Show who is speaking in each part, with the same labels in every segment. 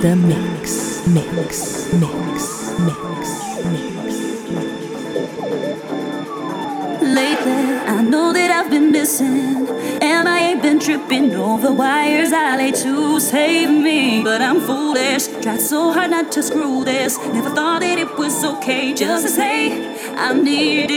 Speaker 1: the mix, mix, mix, mix, mix.
Speaker 2: Lately, I know that I've been missing, and I ain't been tripping over wires I lay to save me. But I'm foolish, tried so hard not to screw this. Never thought that it was okay just to say I needed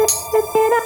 Speaker 2: the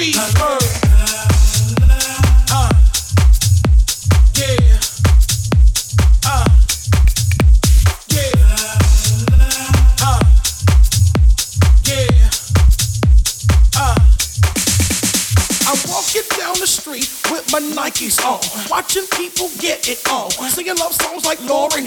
Speaker 3: Singing love songs like Lauryn Hill. On Singing love songs like Getting